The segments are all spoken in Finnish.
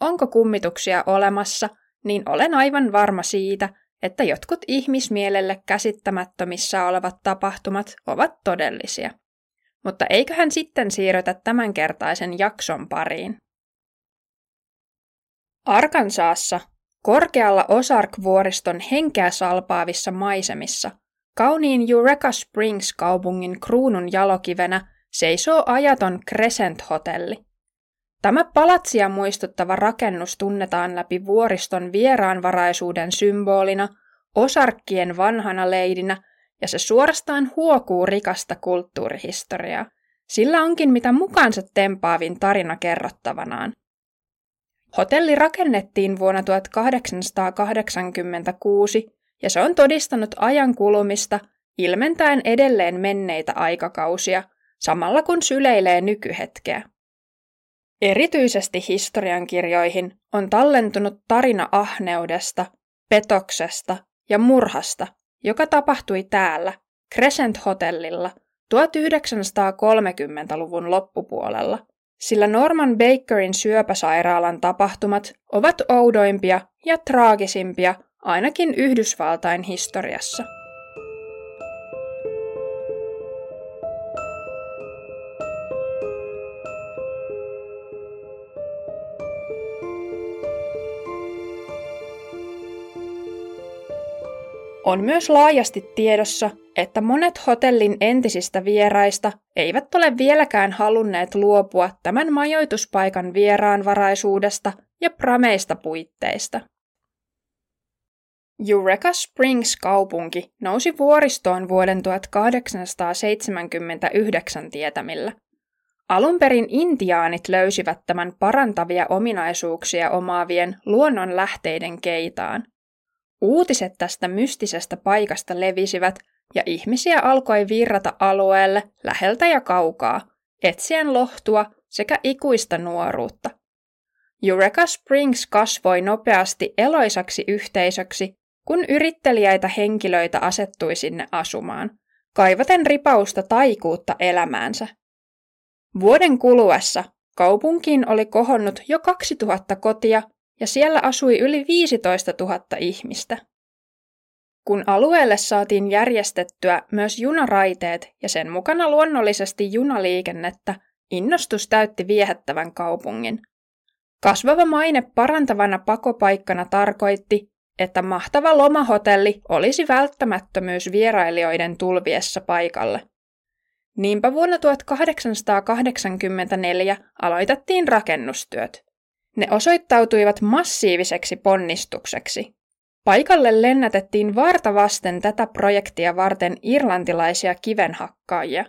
onko kummituksia olemassa, niin olen aivan varma siitä, että jotkut ihmismielelle käsittämättömissä olevat tapahtumat ovat todellisia. Mutta eiköhän sitten siirrytä tämänkertaisen jakson pariin. Arkansaassa, korkealla Ozark-vuoriston henkeä salpaavissa maisemissa, kauniin Eureka Springs-kaupungin kruunun jalokivenä seisoo ajaton Crescent-hotelli. Tämä palatsia muistuttava rakennus tunnetaan läpi vuoriston vieraanvaraisuuden symbolina, osarkkien vanhana leidinä ja se suorastaan huokuu rikasta kulttuurihistoriaa. Sillä onkin mitä mukaansa tempaavin tarina kerrottavanaan. Hotelli rakennettiin vuonna 1886 ja se on todistanut ajan kulumista ilmentäen edelleen menneitä aikakausia, samalla kun syleilee nykyhetkeä. Erityisesti historiankirjoihin on tallentunut tarina ahneudesta, petoksesta ja murhasta, joka tapahtui täällä, Crescent Hotellilla, 1930-luvun loppupuolella, sillä Norman Bakerin syöpäsairaalan tapahtumat ovat oudoimpia ja traagisimpia ainakin Yhdysvaltain historiassa. On myös laajasti tiedossa, että monet hotellin entisistä vieraista eivät ole vieläkään halunneet luopua tämän majoituspaikan vieraanvaraisuudesta ja prameista puitteista. Eureka Springs-kaupunki nousi vuoristoon vuoden 1879 tietämillä. Alun perin intiaanit löysivät tämän parantavia ominaisuuksia omaavien luonnonlähteiden keitaan. Uutiset tästä mystisestä paikasta levisivät ja ihmisiä alkoi virrata alueelle läheltä ja kaukaa, etsien lohtua sekä ikuista nuoruutta. Eureka Springs kasvoi nopeasti eloisaksi yhteisöksi, kun yrittelijäitä henkilöitä asettui sinne asumaan, kaivaten ripausta taikuutta elämäänsä. Vuoden kuluessa kaupunkiin oli kohonnut jo 2000 kotia ja siellä asui yli 15 000 ihmistä. Kun alueelle saatiin järjestettyä myös junaraiteet ja sen mukana luonnollisesti junaliikennettä, innostus täytti viehättävän kaupungin. Kasvava maine parantavana pakopaikkana tarkoitti, että mahtava lomahotelli olisi välttämättömyys vierailijoiden tulviessa paikalle. Niinpä vuonna 1884 aloitettiin rakennustyöt. Ne osoittautuivat massiiviseksi ponnistukseksi. Paikalle lennätettiin varta vasten tätä projektia varten irlantilaisia kivenhakkaajia.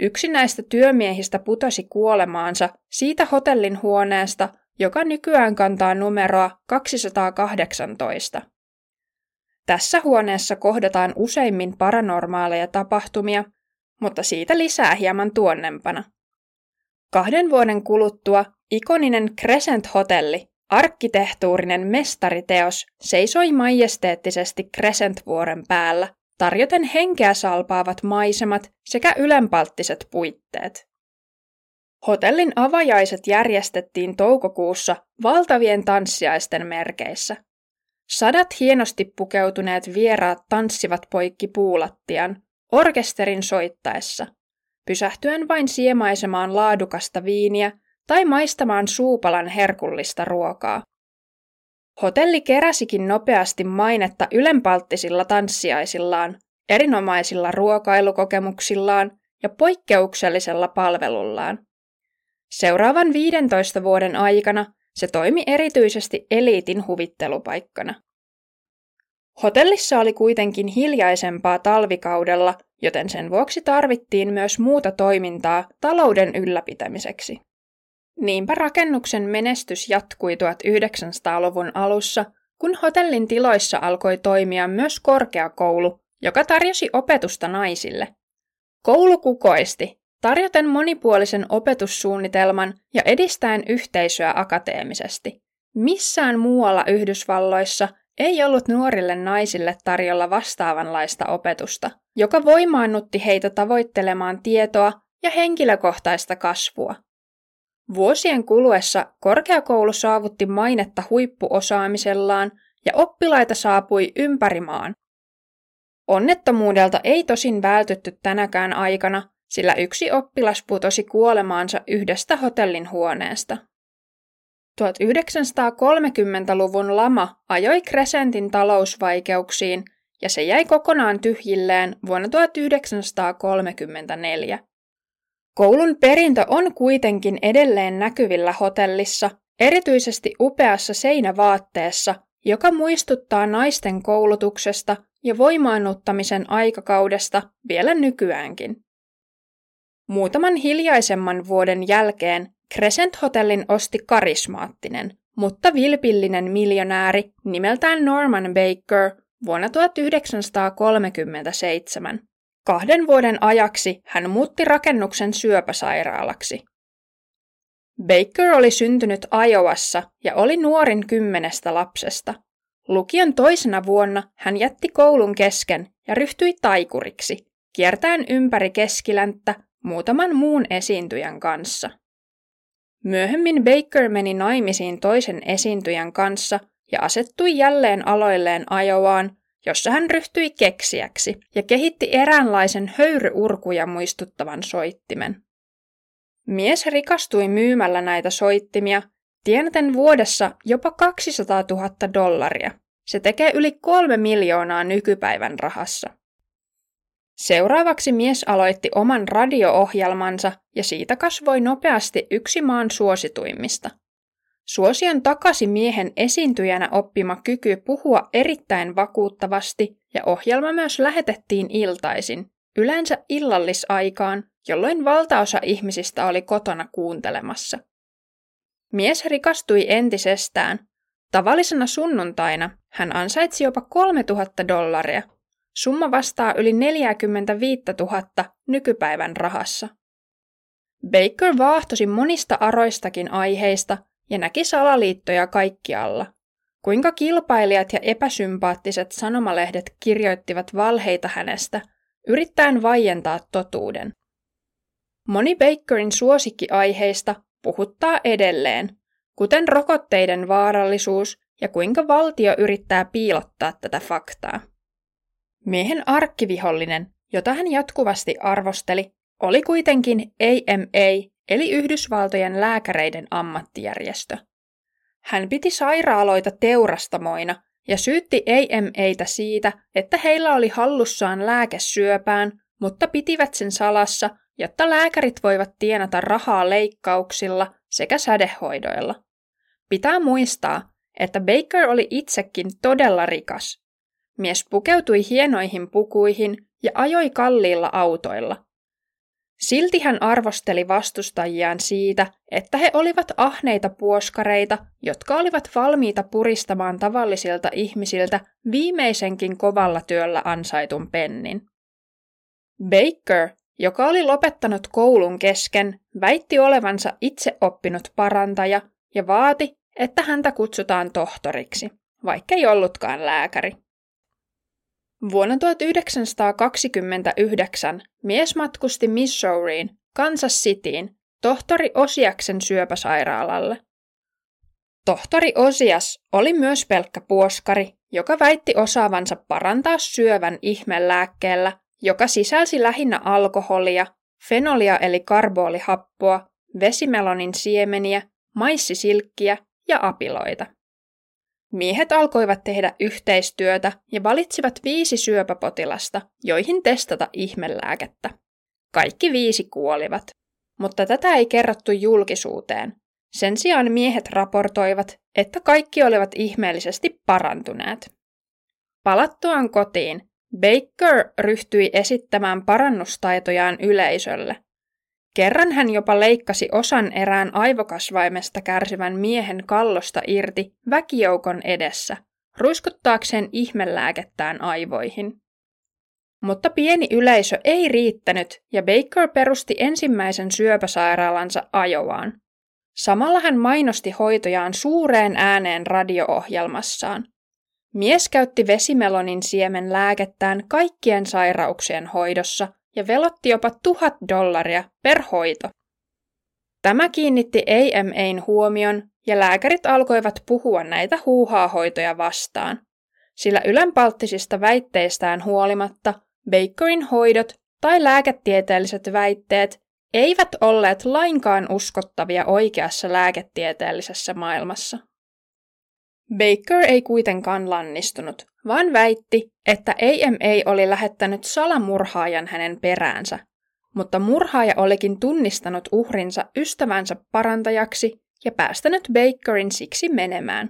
Yksi näistä työmiehistä putosi kuolemaansa siitä hotellin huoneesta, joka nykyään kantaa numeroa 218. Tässä huoneessa kohdataan useimmin paranormaaleja tapahtumia, mutta siitä lisää hieman tuonnempana. Kahden vuoden kuluttua ikoninen Crescent-hotelli, arkkitehtuurinen mestariteos, seisoi majesteettisesti Crescent-vuoren päällä, tarjoten henkeä salpaavat maisemat sekä ylenpalttiset puitteet. Hotellin avajaiset järjestettiin toukokuussa valtavien tanssiaisten merkeissä. Sadat hienosti pukeutuneet vieraat tanssivat poikki puulattian, orkesterin soittaessa – pysähtyen vain siemaisemaan laadukasta viiniä tai maistamaan suupalan herkullista ruokaa. Hotelli keräsikin nopeasti mainetta ylenpalttisilla tanssiaisillaan, erinomaisilla ruokailukokemuksillaan ja poikkeuksellisella palvelullaan. Seuraavan 15 vuoden aikana se toimi erityisesti eliitin huvittelupaikkana. Hotellissa oli kuitenkin hiljaisempaa talvikaudella, joten sen vuoksi tarvittiin myös muuta toimintaa talouden ylläpitämiseksi. Niinpä rakennuksen menestys jatkui 1900-luvun alussa, kun hotellin tiloissa alkoi toimia myös korkeakoulu, joka tarjosi opetusta naisille. Koulu kukoisti, tarjoten monipuolisen opetussuunnitelman ja edistäen yhteisöä akateemisesti. Missään muualla Yhdysvalloissa ei ollut nuorille naisille tarjolla vastaavanlaista opetusta, joka voimaannutti heitä tavoittelemaan tietoa ja henkilökohtaista kasvua. Vuosien kuluessa korkeakoulu saavutti mainetta huippuosaamisellaan ja oppilaita saapui ympäri maan. Onnettomuudelta ei tosin vältytty tänäkään aikana, sillä yksi oppilas putosi kuolemaansa yhdestä hotellin huoneesta. 1930-luvun lama ajoi Crescentin talousvaikeuksiin ja se jäi kokonaan tyhjilleen vuonna 1934. Koulun perintö on kuitenkin edelleen näkyvillä hotellissa, erityisesti upeassa seinävaatteessa, joka muistuttaa naisten koulutuksesta ja voimaannuttamisen aikakaudesta vielä nykyäänkin. Muutaman hiljaisemman vuoden jälkeen Crescent Hotellin osti karismaattinen, mutta vilpillinen miljonääri nimeltään Norman Baker vuonna 1937. Kahden vuoden ajaksi hän muutti rakennuksen syöpäsairaalaksi. Baker oli syntynyt Iowassa ja oli nuorin kymmenestä lapsesta. Lukion toisena vuonna hän jätti koulun kesken ja ryhtyi taikuriksi, kiertäen ympäri keskilänttä muutaman muun esiintyjän kanssa. Myöhemmin Baker meni naimisiin toisen esiintyjän kanssa ja asettui jälleen aloilleen Ajovaan, jossa hän ryhtyi keksiäksi ja kehitti eräänlaisen höyryurkuja muistuttavan soittimen. Mies rikastui myymällä näitä soittimia, tienaten vuodessa jopa 200 000 dollaria. Se tekee yli kolme miljoonaa nykypäivän rahassa. Seuraavaksi mies aloitti oman radio-ohjelmansa ja siitä kasvoi nopeasti yksi maan suosituimmista. Suosion takasi miehen esiintyjänä oppima kyky puhua erittäin vakuuttavasti ja ohjelma myös lähetettiin iltaisin, yleensä illallisaikaan, jolloin valtaosa ihmisistä oli kotona kuuntelemassa. Mies rikastui entisestään. Tavallisena sunnuntaina hän ansaitsi jopa 3000 dollaria, Summa vastaa yli 45 000 nykypäivän rahassa. Baker vaahtosi monista aroistakin aiheista ja näki salaliittoja kaikkialla. Kuinka kilpailijat ja epäsympaattiset sanomalehdet kirjoittivat valheita hänestä, yrittäen vaientaa totuuden. Moni Bakerin suosikkiaiheista puhuttaa edelleen, kuten rokotteiden vaarallisuus ja kuinka valtio yrittää piilottaa tätä faktaa. Miehen arkkivihollinen, jota hän jatkuvasti arvosteli, oli kuitenkin AMA, eli Yhdysvaltojen lääkäreiden ammattijärjestö. Hän piti sairaaloita teurastamoina ja syytti AMAta siitä, että heillä oli hallussaan lääke syöpään, mutta pitivät sen salassa, jotta lääkärit voivat tienata rahaa leikkauksilla sekä sädehoidoilla. Pitää muistaa, että Baker oli itsekin todella rikas, Mies pukeutui hienoihin pukuihin ja ajoi kalliilla autoilla. Silti hän arvosteli vastustajiaan siitä, että he olivat ahneita puoskareita, jotka olivat valmiita puristamaan tavallisilta ihmisiltä viimeisenkin kovalla työllä ansaitun pennin. Baker, joka oli lopettanut koulun kesken, väitti olevansa itse oppinut parantaja ja vaati, että häntä kutsutaan tohtoriksi, vaikka ei ollutkaan lääkäri. Vuonna 1929 mies matkusti Missouriin, Kansas Cityin, tohtori Osiaksen syöpäsairaalalle. Tohtori Osias oli myös pelkkä puoskari, joka väitti osaavansa parantaa syövän ihmelääkkeellä, joka sisälsi lähinnä alkoholia, fenolia eli karboolihappoa, vesimelonin siemeniä, maissisilkkiä ja apiloita. Miehet alkoivat tehdä yhteistyötä ja valitsivat viisi syöpäpotilasta, joihin testata ihmelääkettä. Kaikki viisi kuolivat, mutta tätä ei kerrottu julkisuuteen. Sen sijaan miehet raportoivat, että kaikki olivat ihmeellisesti parantuneet. Palattuaan kotiin, Baker ryhtyi esittämään parannustaitojaan yleisölle. Kerran hän jopa leikkasi osan erään aivokasvaimesta kärsivän miehen kallosta irti väkijoukon edessä, ruiskuttaakseen ihmelääkettään aivoihin. Mutta pieni yleisö ei riittänyt ja Baker perusti ensimmäisen syöpäsairaalansa Ajovaan. Samalla hän mainosti hoitojaan suureen ääneen radio-ohjelmassaan. Mies käytti vesimelonin siemen lääkettään kaikkien sairauksien hoidossa ja velotti jopa tuhat dollaria per hoito. Tämä kiinnitti AMAn huomion ja lääkärit alkoivat puhua näitä huuhaa-hoitoja vastaan, sillä ylenpalttisista väitteistään huolimatta Bakerin hoidot tai lääketieteelliset väitteet eivät olleet lainkaan uskottavia oikeassa lääketieteellisessä maailmassa. Baker ei kuitenkaan lannistunut, vaan väitti, että AMA oli lähettänyt salamurhaajan hänen peräänsä, mutta murhaaja olikin tunnistanut uhrinsa ystävänsä parantajaksi ja päästänyt Bakerin siksi menemään.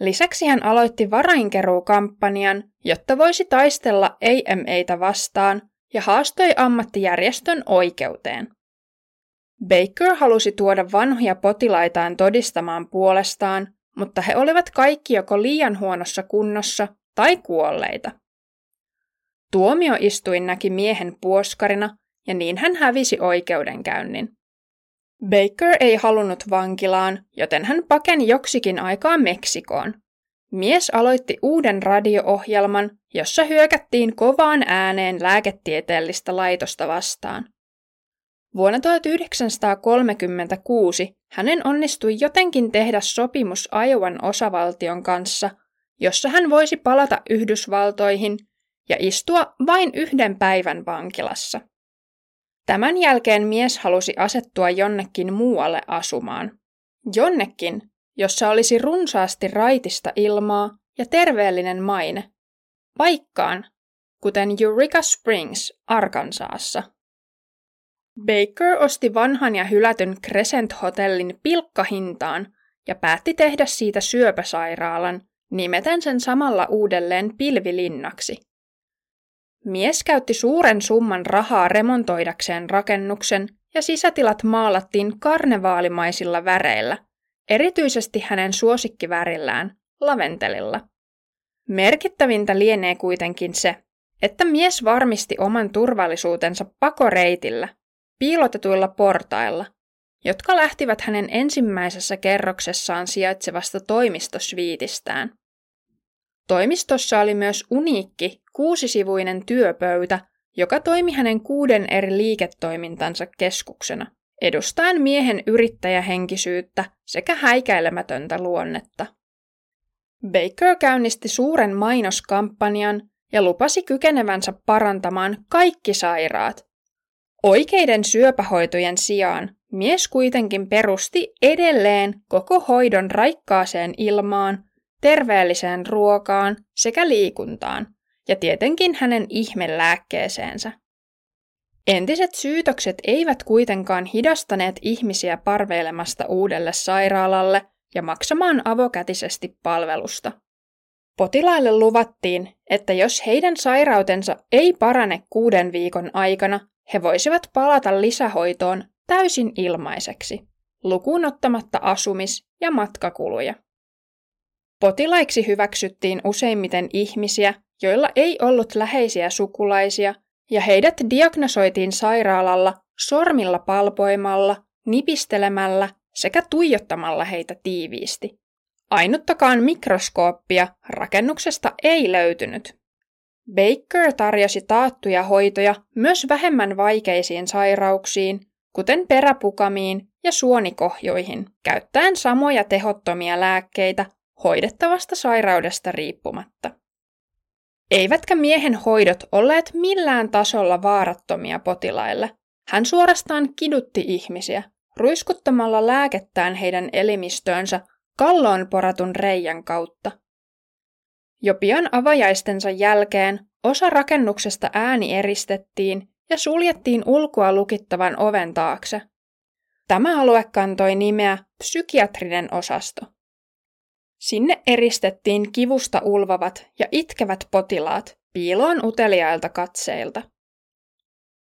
Lisäksi hän aloitti varainkeruukampanjan, jotta voisi taistella AMAta vastaan ja haastoi ammattijärjestön oikeuteen. Baker halusi tuoda vanhoja potilaitaan todistamaan puolestaan, mutta he olivat kaikki joko liian huonossa kunnossa tai kuolleita. Tuomioistuin näki miehen puoskarina ja niin hän hävisi oikeudenkäynnin. Baker ei halunnut vankilaan, joten hän pakeni joksikin aikaa Meksikoon. Mies aloitti uuden radio-ohjelman, jossa hyökättiin kovaan ääneen lääketieteellistä laitosta vastaan. Vuonna 1936 hänen onnistui jotenkin tehdä sopimus Iowan osavaltion kanssa, jossa hän voisi palata Yhdysvaltoihin ja istua vain yhden päivän vankilassa. Tämän jälkeen mies halusi asettua jonnekin muualle asumaan. Jonnekin, jossa olisi runsaasti raitista ilmaa ja terveellinen maine. Paikkaan, kuten Eureka Springs Arkansasissa. Baker osti vanhan ja hylätyn Crescent-hotellin pilkkahintaan ja päätti tehdä siitä syöpäsairaalan, nimeten sen samalla uudelleen pilvilinnaksi. Mies käytti suuren summan rahaa remontoidakseen rakennuksen ja sisätilat maalattiin karnevaalimaisilla väreillä, erityisesti hänen suosikkivärillään, laventelilla. Merkittävintä lienee kuitenkin se, että mies varmisti oman turvallisuutensa pakoreitillä, piilotetuilla portailla, jotka lähtivät hänen ensimmäisessä kerroksessaan sijaitsevasta toimistosviitistään. Toimistossa oli myös uniikki kuusisivuinen työpöytä, joka toimi hänen kuuden eri liiketoimintansa keskuksena, edustaen miehen yrittäjähenkisyyttä sekä häikäilemätöntä luonnetta. Baker käynnisti suuren mainoskampanjan ja lupasi kykenevänsä parantamaan kaikki sairaat. Oikeiden syöpähoitojen sijaan mies kuitenkin perusti edelleen koko hoidon raikkaaseen ilmaan, terveelliseen ruokaan sekä liikuntaan, ja tietenkin hänen ihmelääkkeeseensä. Entiset syytökset eivät kuitenkaan hidastaneet ihmisiä parveilemasta uudelle sairaalalle ja maksamaan avokätisesti palvelusta. Potilaille luvattiin, että jos heidän sairautensa ei parane kuuden viikon aikana, he voisivat palata lisähoitoon täysin ilmaiseksi, lukuun ottamatta asumis- ja matkakuluja. Potilaiksi hyväksyttiin useimmiten ihmisiä, joilla ei ollut läheisiä sukulaisia, ja heidät diagnosoitiin sairaalalla sormilla palpoimalla, nipistelemällä sekä tuijottamalla heitä tiiviisti. Ainuttakaan mikroskooppia rakennuksesta ei löytynyt. Baker tarjosi taattuja hoitoja myös vähemmän vaikeisiin sairauksiin, kuten peräpukamiin ja suonikohjoihin, käyttäen samoja tehottomia lääkkeitä hoidettavasta sairaudesta riippumatta. Eivätkä miehen hoidot olleet millään tasolla vaarattomia potilaille. Hän suorastaan kidutti ihmisiä, ruiskuttamalla lääkettään heidän elimistöönsä kalloon poratun reijän kautta. Jo pian avajaistensa jälkeen osa rakennuksesta ääni eristettiin ja suljettiin ulkoa lukittavan oven taakse. Tämä alue kantoi nimeä psykiatrinen osasto. Sinne eristettiin kivusta ulvavat ja itkevät potilaat piiloon uteliailta katseilta.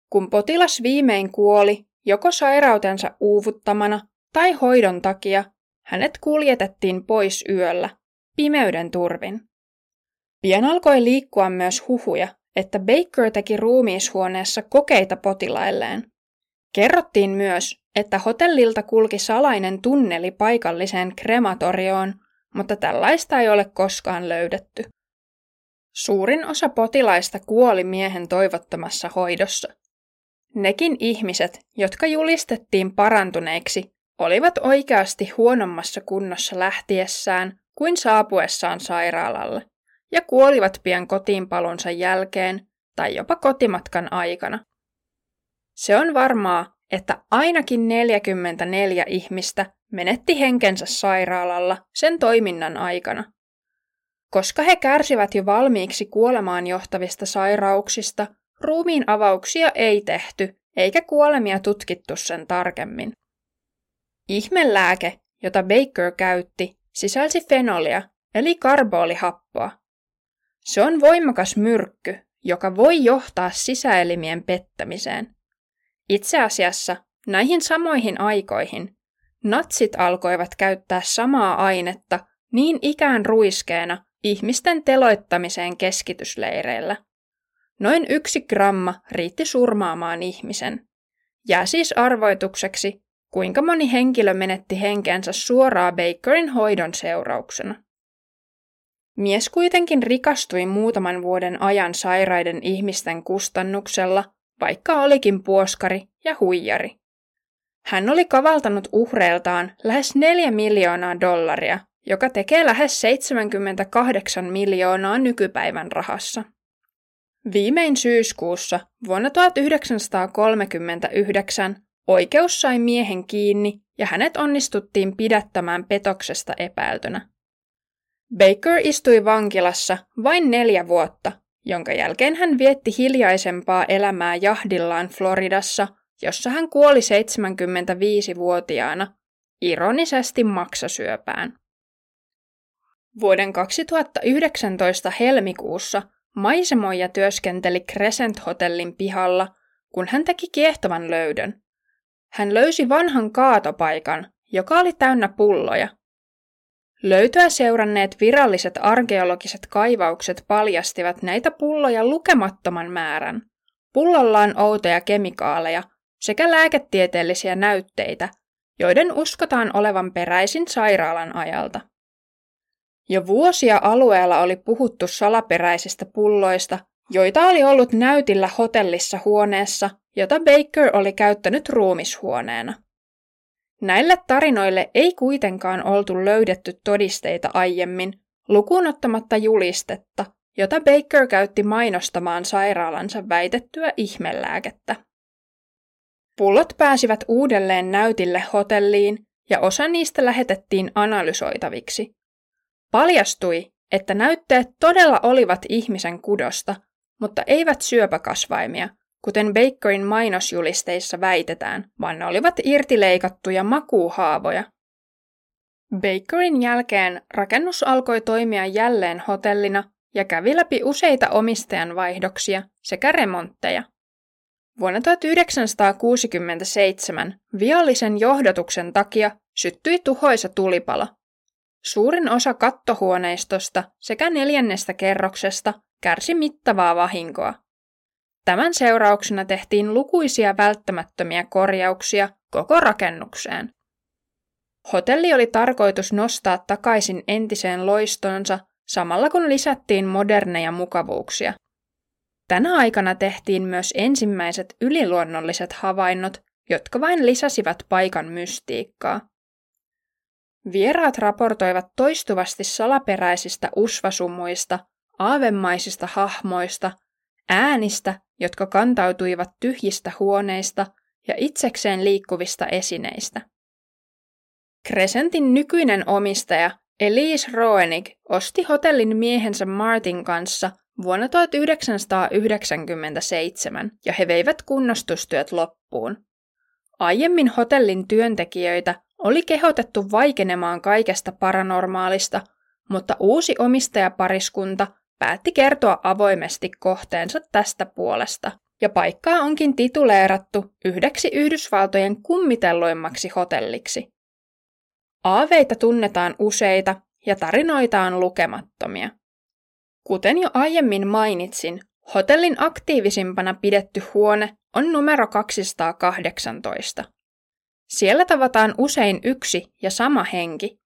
Kun potilas viimein kuoli joko sairautensa uuvuttamana tai hoidon takia hänet kuljetettiin pois yöllä, pimeyden turvin. Pian alkoi liikkua myös huhuja, että Baker teki ruumiishuoneessa kokeita potilailleen. Kerrottiin myös, että hotellilta kulki salainen tunneli paikalliseen krematorioon, mutta tällaista ei ole koskaan löydetty. Suurin osa potilaista kuoli miehen toivottomassa hoidossa. Nekin ihmiset, jotka julistettiin parantuneiksi, olivat oikeasti huonommassa kunnossa lähtiessään kuin saapuessaan sairaalalle ja kuolivat pian kotiinpalunsa jälkeen tai jopa kotimatkan aikana. Se on varmaa, että ainakin 44 ihmistä menetti henkensä sairaalalla sen toiminnan aikana. Koska he kärsivät jo valmiiksi kuolemaan johtavista sairauksista, ruumiin avauksia ei tehty eikä kuolemia tutkittu sen tarkemmin. Ihmelääke, jota Baker käytti, sisälsi fenolia, eli karboolihappoa. Se on voimakas myrkky, joka voi johtaa sisäelimien pettämiseen. Itse asiassa näihin samoihin aikoihin natsit alkoivat käyttää samaa ainetta niin ikään ruiskeena ihmisten teloittamiseen keskitysleireillä. Noin yksi gramma riitti surmaamaan ihmisen. Jää siis arvoitukseksi, kuinka moni henkilö menetti henkensä suoraa Bakerin hoidon seurauksena. Mies kuitenkin rikastui muutaman vuoden ajan sairaiden ihmisten kustannuksella, vaikka olikin puoskari ja huijari. Hän oli kavaltanut uhreiltaan lähes 4 miljoonaa dollaria, joka tekee lähes 78 miljoonaa nykypäivän rahassa. Viimein syyskuussa vuonna 1939 oikeus sai miehen kiinni ja hänet onnistuttiin pidättämään petoksesta epäiltynä. Baker istui vankilassa vain neljä vuotta, jonka jälkeen hän vietti hiljaisempaa elämää jahdillaan Floridassa, jossa hän kuoli 75-vuotiaana, ironisesti maksasyöpään. Vuoden 2019 helmikuussa maisemoija työskenteli Crescent Hotellin pihalla, kun hän teki kiehtovan löydön. Hän löysi vanhan kaatopaikan, joka oli täynnä pulloja – Löytöä seuranneet viralliset arkeologiset kaivaukset paljastivat näitä pulloja lukemattoman määrän. Pullollaan outoja kemikaaleja sekä lääketieteellisiä näytteitä, joiden uskotaan olevan peräisin sairaalan ajalta. Jo vuosia alueella oli puhuttu salaperäisistä pulloista, joita oli ollut näytillä hotellissa huoneessa, jota Baker oli käyttänyt ruumishuoneena. Näille tarinoille ei kuitenkaan oltu löydetty todisteita aiemmin, lukuun ottamatta julistetta, jota Baker käytti mainostamaan sairaalansa väitettyä ihmelääkettä. Pullot pääsivät uudelleen näytille hotelliin ja osa niistä lähetettiin analysoitaviksi. Paljastui, että näytteet todella olivat ihmisen kudosta, mutta eivät syöpäkasvaimia – kuten Bakerin mainosjulisteissa väitetään, vaan ne olivat irtileikattuja makuuhaavoja. Bakerin jälkeen rakennus alkoi toimia jälleen hotellina ja kävi läpi useita omistajanvaihdoksia sekä remontteja. Vuonna 1967 viallisen johdotuksen takia syttyi tuhoisa tulipalo. Suurin osa kattohuoneistosta sekä neljännestä kerroksesta kärsi mittavaa vahinkoa. Tämän seurauksena tehtiin lukuisia välttämättömiä korjauksia koko rakennukseen. Hotelli oli tarkoitus nostaa takaisin entiseen loistonsa samalla kun lisättiin moderneja mukavuuksia. Tänä aikana tehtiin myös ensimmäiset yliluonnolliset havainnot, jotka vain lisäsivät paikan mystiikkaa. Vieraat raportoivat toistuvasti salaperäisistä usvasumuista, aavemaisista hahmoista, äänistä jotka kantautuivat tyhjistä huoneista ja itsekseen liikkuvista esineistä. Crescentin nykyinen omistaja Elise Roenig osti hotellin miehensä Martin kanssa vuonna 1997 ja he veivät kunnostustyöt loppuun. Aiemmin hotellin työntekijöitä oli kehotettu vaikenemaan kaikesta paranormaalista, mutta uusi omistajapariskunta päätti kertoa avoimesti kohteensa tästä puolesta ja paikkaa onkin tituleerattu yhdeksi Yhdysvaltojen kummitelloimmaksi hotelliksi. Aaveita tunnetaan useita ja tarinoita on lukemattomia. Kuten jo aiemmin mainitsin, hotellin aktiivisimpana pidetty huone on numero 218. Siellä tavataan usein yksi ja sama henki.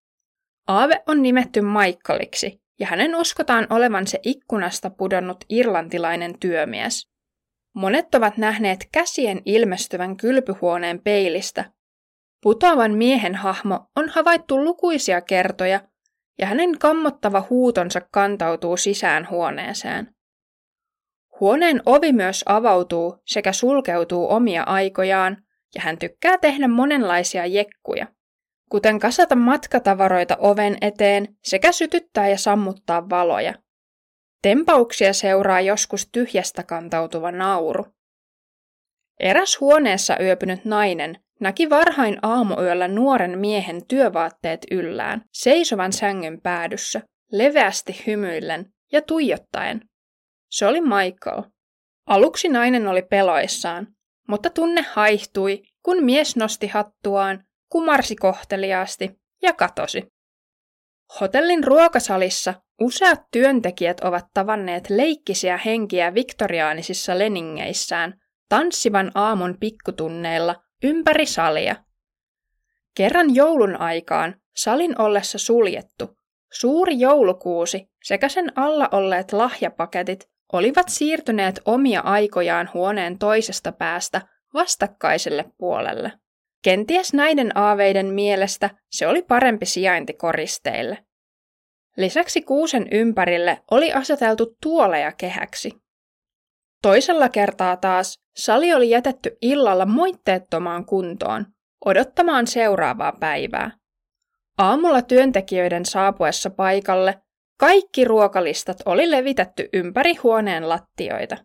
Aave on nimetty Michaeliksi, ja hänen uskotaan olevan se ikkunasta pudonnut irlantilainen työmies. Monet ovat nähneet käsien ilmestyvän kylpyhuoneen peilistä. Putoavan miehen hahmo on havaittu lukuisia kertoja, ja hänen kammottava huutonsa kantautuu sisään huoneeseen. Huoneen ovi myös avautuu sekä sulkeutuu omia aikojaan, ja hän tykkää tehdä monenlaisia jekkuja, kuten kasata matkatavaroita oven eteen sekä sytyttää ja sammuttaa valoja. Tempauksia seuraa joskus tyhjästä kantautuva nauru. Eräs huoneessa yöpynyt nainen näki varhain aamuyöllä nuoren miehen työvaatteet yllään, seisovan sängyn päädyssä, leveästi hymyillen ja tuijottaen. Se oli Michael. Aluksi nainen oli peloissaan, mutta tunne haihtui, kun mies nosti hattuaan, kumarsi kohteliaasti ja katosi. Hotellin ruokasalissa useat työntekijät ovat tavanneet leikkisiä henkiä viktoriaanisissa leningeissään tanssivan aamun pikkutunneilla ympäri salia. Kerran joulun aikaan salin ollessa suljettu, suuri joulukuusi sekä sen alla olleet lahjapaketit olivat siirtyneet omia aikojaan huoneen toisesta päästä vastakkaiselle puolelle. Kenties näiden aaveiden mielestä se oli parempi sijainti koristeille. Lisäksi kuusen ympärille oli aseteltu tuoleja kehäksi. Toisella kertaa taas sali oli jätetty illalla moitteettomaan kuntoon, odottamaan seuraavaa päivää. Aamulla työntekijöiden saapuessa paikalle kaikki ruokalistat oli levitetty ympäri huoneen lattioita.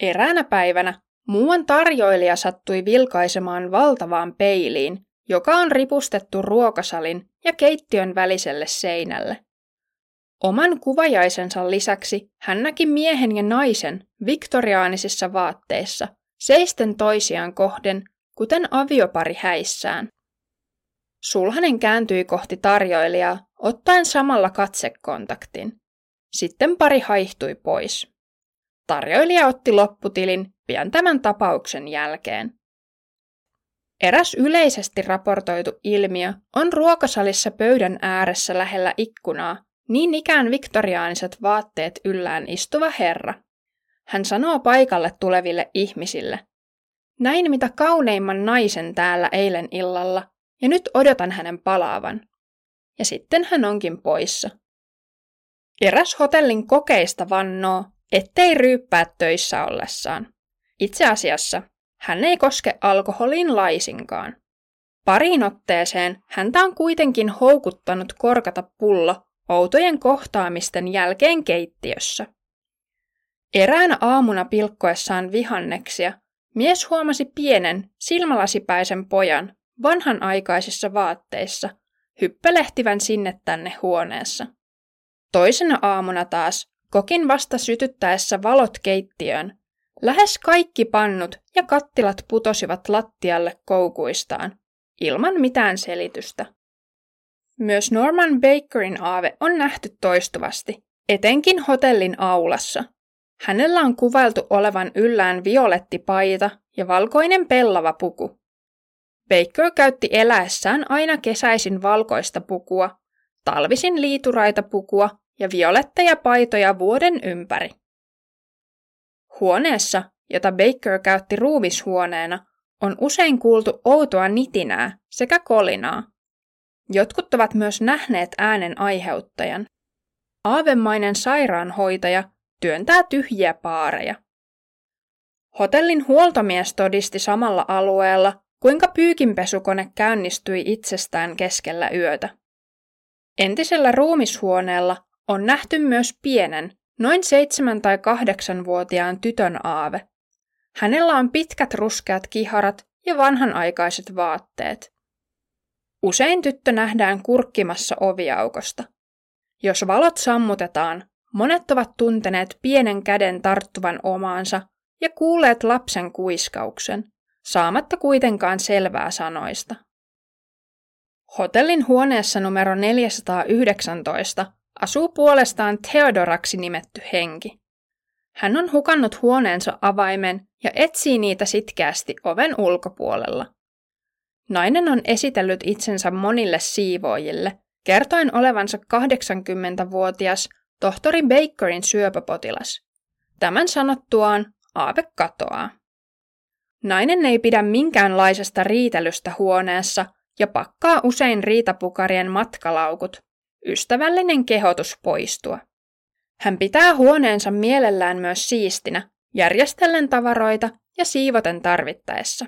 Eräänä päivänä muuan tarjoilija sattui vilkaisemaan valtavaan peiliin, joka on ripustettu ruokasalin ja keittiön väliselle seinälle. Oman kuvajaisensa lisäksi hän näki miehen ja naisen viktoriaanisissa vaatteissa, seisten toisiaan kohden, kuten aviopari häissään. Sulhanen kääntyi kohti tarjoilijaa, ottaen samalla katsekontaktin. Sitten pari haihtui pois. Tarjoilija otti lopputilin pian tämän tapauksen jälkeen. Eräs yleisesti raportoitu ilmiö on ruokasalissa pöydän ääressä lähellä ikkunaa, niin ikään viktoriaaniset vaatteet yllään istuva herra. Hän sanoo paikalle tuleville ihmisille, näin mitä kauneimman naisen täällä eilen illalla, ja nyt odotan hänen palaavan. Ja sitten hän onkin poissa. Eräs hotellin kokeista vannoo, ettei ryyppää töissä ollessaan. Itse asiassa hän ei koske alkoholiin laisinkaan. Pariin otteeseen häntä on kuitenkin houkuttanut korkata pullo outojen kohtaamisten jälkeen keittiössä. Eräänä aamuna pilkkoessaan vihanneksia mies huomasi pienen, silmälasipäisen pojan vanhanaikaisissa vaatteissa hyppelehtivän sinne tänne huoneessa. Toisena aamuna taas kokin vasta sytyttäessä valot keittiöön. Lähes kaikki pannut ja kattilat putosivat lattialle koukuistaan, ilman mitään selitystä. Myös Norman Bakerin aave on nähty toistuvasti, etenkin hotellin aulassa. Hänellä on kuvailtu olevan yllään violetti paita ja valkoinen pellava puku. Baker käytti eläessään aina kesäisin valkoista pukua, talvisin liituraita pukua ja violetteja paitoja vuoden ympäri. Huoneessa, jota Baker käytti ruumishuoneena, on usein kuultu outoa nitinää sekä kolinaa. Jotkut ovat myös nähneet äänen aiheuttajan. Aavemainen sairaanhoitaja työntää tyhjiä paareja. Hotellin huoltomies todisti samalla alueella, kuinka pyykinpesukone käynnistyi itsestään keskellä yötä. Entisellä ruumishuoneella on nähty myös pienen, noin seitsemän- tai kahdeksanvuotiaan tytön aave. Hänellä on pitkät ruskeat kiharat ja vanhanaikaiset vaatteet. Usein tyttö nähdään kurkkimassa oviaukosta. Jos valot sammutetaan, monet ovat tunteneet pienen käden tarttuvan omaansa ja kuulleet lapsen kuiskauksen, saamatta kuitenkaan selvää sanoista. Hotellin huoneessa numero 419 asuu puolestaan Theodoraksi nimetty henki. Hän on hukannut huoneensa avaimen ja etsii niitä sitkeästi oven ulkopuolella. Nainen on esitellyt itsensä monille siivoojille, kertoen olevansa 80-vuotias tohtori Bakerin syöpäpotilas. Tämän sanottuaan aave katoaa. Nainen ei pidä minkäänlaisesta riitelystä huoneessa ja pakkaa usein riitapukarien matkalaukut. Ystävällinen kehotus poistua. Hän pitää huoneensa mielellään myös siistinä, järjestellen tavaroita ja siivoten tarvittaessa.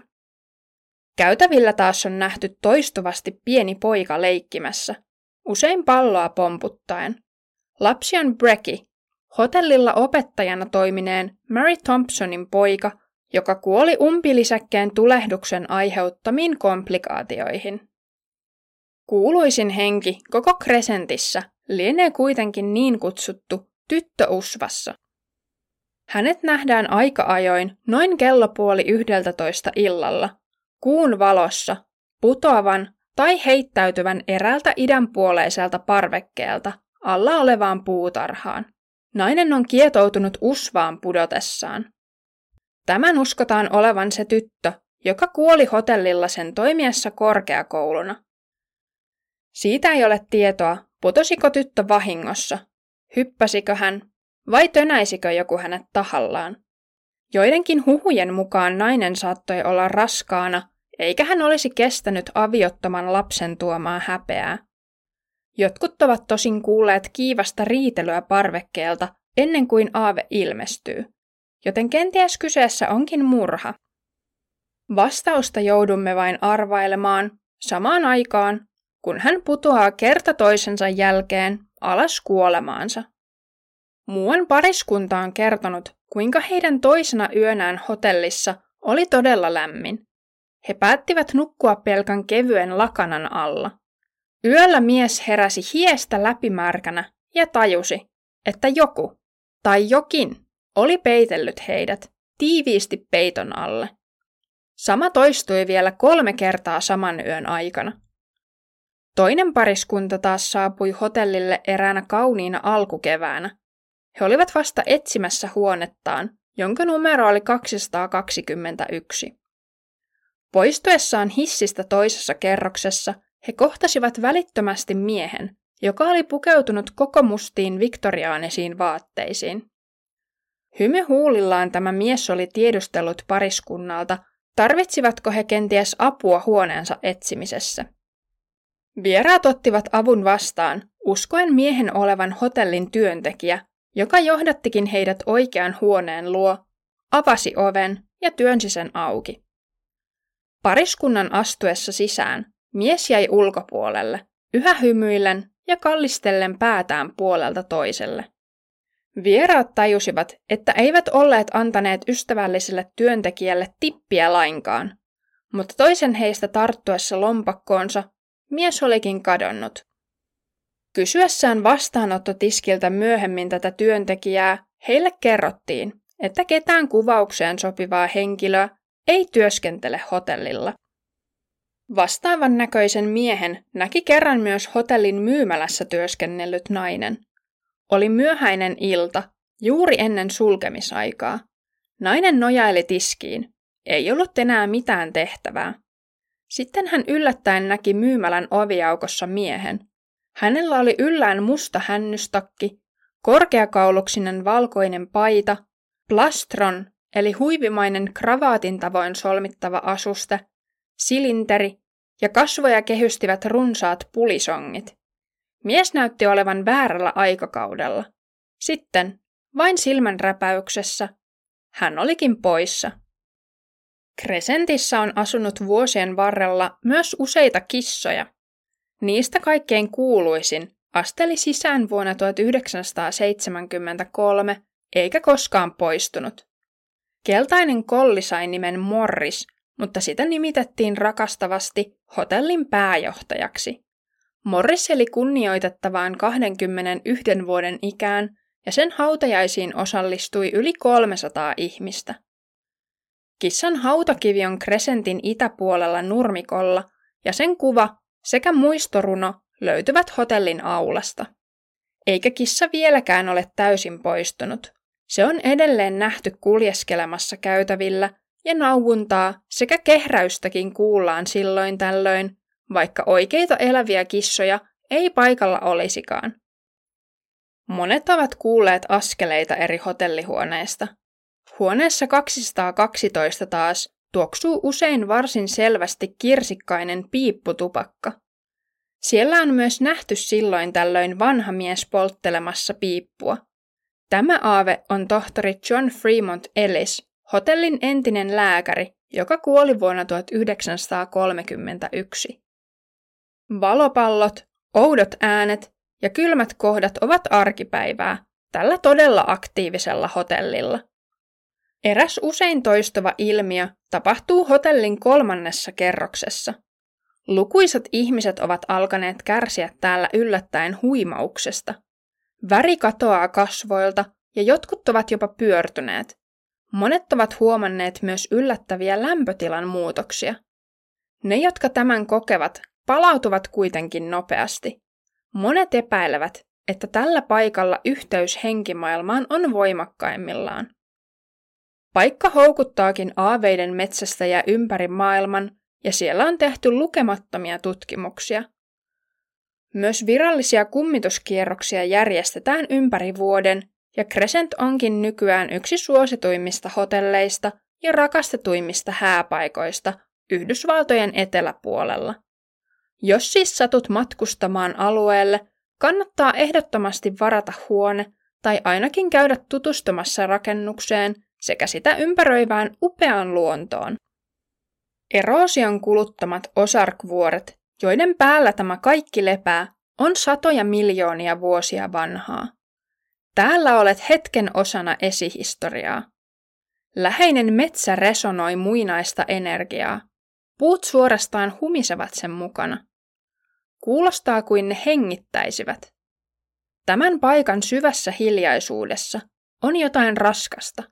Käytävillä taas on nähty toistuvasti pieni poika leikkimässä, usein palloa pomputtaen. Lapsi on Brecky, hotellilla opettajana toimineen Mary Thompsonin poika, joka kuoli umpilisäkkeen tulehduksen aiheuttamiin komplikaatioihin. Kuuluisin henki koko Crescentissä lienee kuitenkin niin kutsuttu tyttöusvassa. Hänet nähdään aika ajoin noin kello puoli yhdeltä toista illalla, kuun valossa, putoavan tai heittäytyvän eräältä idänpuoleiselta parvekkeelta alla olevaan puutarhaan. Nainen on kietoutunut usvaan pudotessaan. Tämän uskotaan olevan se tyttö, joka kuoli hotellilla sen toimiessa korkeakouluna. Siitä ei ole tietoa, putosiko tyttö vahingossa, hyppäsikö hän vai tönäisikö joku hänet tahallaan. Joidenkin huhujen mukaan nainen saattoi olla raskaana, eikä hän olisi kestänyt aviottoman lapsen tuomaa häpeää. Jotkut ovat tosin kuulleet kiivasta riitelyä parvekkeelta ennen kuin aave ilmestyy, joten kenties kyseessä onkin murha. Vastausta joudumme vain arvailemaan samaan aikaan, kun hän putoaa kerta toisensa jälkeen alas kuolemaansa. Muuan pariskunta on kertonut, kuinka heidän toisena yönään hotellissa oli todella lämmin. He päättivät nukkua pelkän kevyen lakanan alla. Yöllä mies heräsi hiestä läpimärkänä ja tajusi, että joku tai jokin oli peitellyt heidät tiiviisti peiton alle. Sama toistui vielä kolme kertaa saman yön aikana. Toinen pariskunta taas saapui hotellille eräänä kauniina alkukeväänä. He olivat vasta etsimässä huonettaan, jonka numero oli 221. Poistuessaan hissistä toisessa kerroksessa he kohtasivat välittömästi miehen, joka oli pukeutunut koko mustiin viktoriaanisiin vaatteisiin. Hymy huulillaan tämä mies oli tiedustellut pariskunnalta, tarvitsivatko he kenties apua huoneensa etsimisessä. Vieraat ottivat avun vastaan, uskoen miehen olevan hotellin työntekijä, joka johdattikin heidät oikean huoneen luo, avasi oven ja työnsi sen auki. Pariskunnan astuessa sisään mies jäi ulkopuolelle, yhä hymyillen ja kallistellen päätään puolelta toiselle. Vieraat tajusivat, että eivät olleet antaneet ystävälliselle työntekijälle tippiä lainkaan, mutta toisen heistä tarttuessa lompakkoonsa mies olikin kadonnut. Kysyessään vastaanottotiskiltä myöhemmin tätä työntekijää, heille kerrottiin, että ketään kuvaukseen sopivaa henkilöä ei työskentele hotellilla. Vastaavan näköisen miehen näki kerran myös hotellin myymälässä työskennellyt nainen. Oli myöhäinen ilta, juuri ennen sulkemisaikaa. Nainen nojaili tiskiin. Ei ollut enää mitään tehtävää. Sitten hän yllättäen näki myymälän oviaukossa miehen. Hänellä oli yllään musta hännystakki, korkeakauluksinen valkoinen paita, plastron eli huivimainen kravaatin tavoin solmittava asuste, silinteri ja kasvoja kehystivät runsaat pulisongit. Mies näytti olevan väärällä aikakaudella. Sitten, vain silmänräpäyksessä, hän olikin poissa. Crescentissa on asunut vuosien varrella myös useita kissoja. Niistä kaikkein kuuluisin asteli sisään vuonna 1973 eikä koskaan poistunut. Keltainen kolli sai nimen Morris, mutta sitä nimitettiin rakastavasti hotellin pääjohtajaksi. Morris eli kunnioitettavaan 21 vuoden ikään ja sen hautajaisiin osallistui yli 300 ihmistä. Kissan hautakivi on Crescentin itäpuolella nurmikolla ja sen kuva sekä muistoruno löytyvät hotellin aulasta. Eikä kissa vieläkään ole täysin poistunut. Se on edelleen nähty kuljeskelemassa käytävillä ja nauuntaa sekä kehräystäkin kuullaan silloin tällöin, vaikka oikeita eläviä kissoja ei paikalla olisikaan. Monet ovat kuulleet askeleita eri hotellihuoneista. Huoneessa 212 taas tuoksuu usein varsin selvästi kirsikkainen piipputupakka. Siellä on myös nähty silloin tällöin vanha mies polttelemassa piippua. Tämä aave on tohtori John Fremont Ellis, hotellin entinen lääkäri, joka kuoli vuonna 1931. Valopallot, oudot äänet ja kylmät kohdat ovat arkipäivää tällä todella aktiivisella hotellilla. Eräs usein toistuva ilmiö tapahtuu hotellin kolmannessa kerroksessa. Lukuisat ihmiset ovat alkaneet kärsiä täällä yllättäen huimauksesta. Väri katoaa kasvoilta ja jotkut ovat jopa pyörtyneet. Monet ovat huomanneet myös yllättäviä lämpötilan muutoksia. Ne, jotka tämän kokevat, palautuvat kuitenkin nopeasti. Monet epäilevät, että tällä paikalla yhteys henkimaailmaan on voimakkaimmillaan. Paikka houkuttaakin aaveiden metsästäjä ympäri maailman, ja siellä on tehty lukemattomia tutkimuksia. Myös virallisia kummituskierroksia järjestetään ympäri vuoden, ja Crescent onkin nykyään yksi suosituimmista hotelleista ja rakastetuimmista hääpaikoista Yhdysvaltojen eteläpuolella. Jos siis satut matkustamaan alueelle, kannattaa ehdottomasti varata huone tai ainakin käydä tutustumassa rakennukseen sekä sitä ympäröivään upeaan luontoon. Eroosion kuluttamat osarkvuoret, joiden päällä tämä kaikki lepää, on satoja miljoonia vuosia vanhaa. Täällä olet hetken osana esihistoriaa. Läheinen metsä resonoi muinaista energiaa. Puut suorastaan humisevat sen mukana. Kuulostaa kuin ne hengittäisivät. Tämän paikan syvässä hiljaisuudessa on jotain raskasta,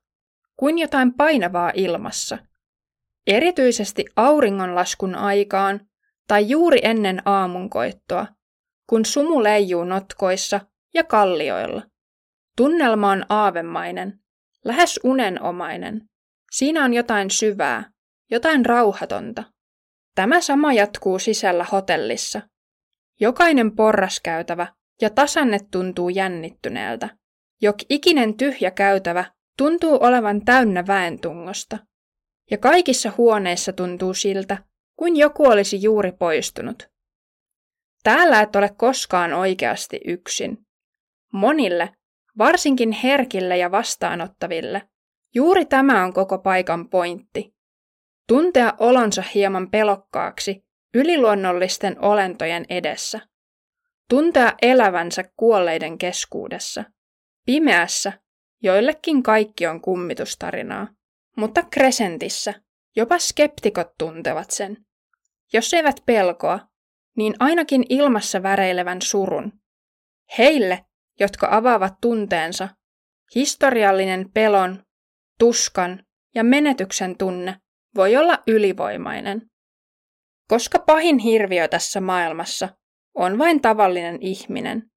kuin jotain painavaa ilmassa. Erityisesti auringonlaskun aikaan tai juuri ennen aamunkoittoa, kun sumu leijuu notkoissa ja kallioilla. Tunnelma on aavemainen, lähes unenomainen. Siinä on jotain syvää, jotain rauhatonta. Tämä sama jatkuu sisällä hotellissa. Jokainen porraskäytävä ja tasanne tuntuu jännittyneeltä. Jok ikinen tyhjä käytävä tuntuu olevan täynnä väentungosta. Ja kaikissa huoneissa tuntuu siltä, kuin joku olisi juuri poistunut. Täällä et ole koskaan oikeasti yksin. Monille, varsinkin herkille ja vastaanottaville, juuri tämä on koko paikan pointti. Tuntea olonsa hieman pelokkaaksi yliluonnollisten olentojen edessä. Tuntea elävänsä kuolleiden keskuudessa. Pimeässä joillekin kaikki on kummitustarinaa. Mutta Crescentissä jopa skeptikot tuntevat sen. Jos eivät pelkoa, niin ainakin ilmassa väreilevän surun. Heille, jotka avaavat tunteensa, historiallinen pelon, tuskan ja menetyksen tunne voi olla ylivoimainen. Koska pahin hirviö tässä maailmassa on vain tavallinen ihminen.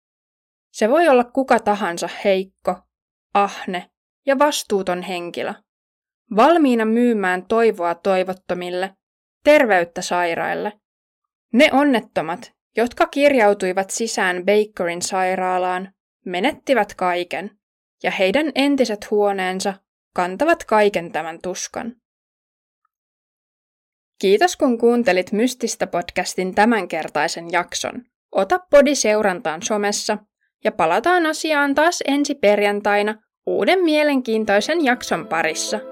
Se voi olla kuka tahansa heikko, ahne ja vastuuton henkilö, valmiina myymään toivoa toivottomille, terveyttä sairaille. Ne onnettomat, jotka kirjautuivat sisään Bakerin sairaalaan, menettivät kaiken, ja heidän entiset huoneensa kantavat kaiken tämän tuskan. Kiitos kun kuuntelit Mystistä podcastin tämänkertaisen jakson. Ota podi seurantaan somessa ja palataan asiaan taas ensi perjantaina uuden mielenkiintoisen jakson parissa.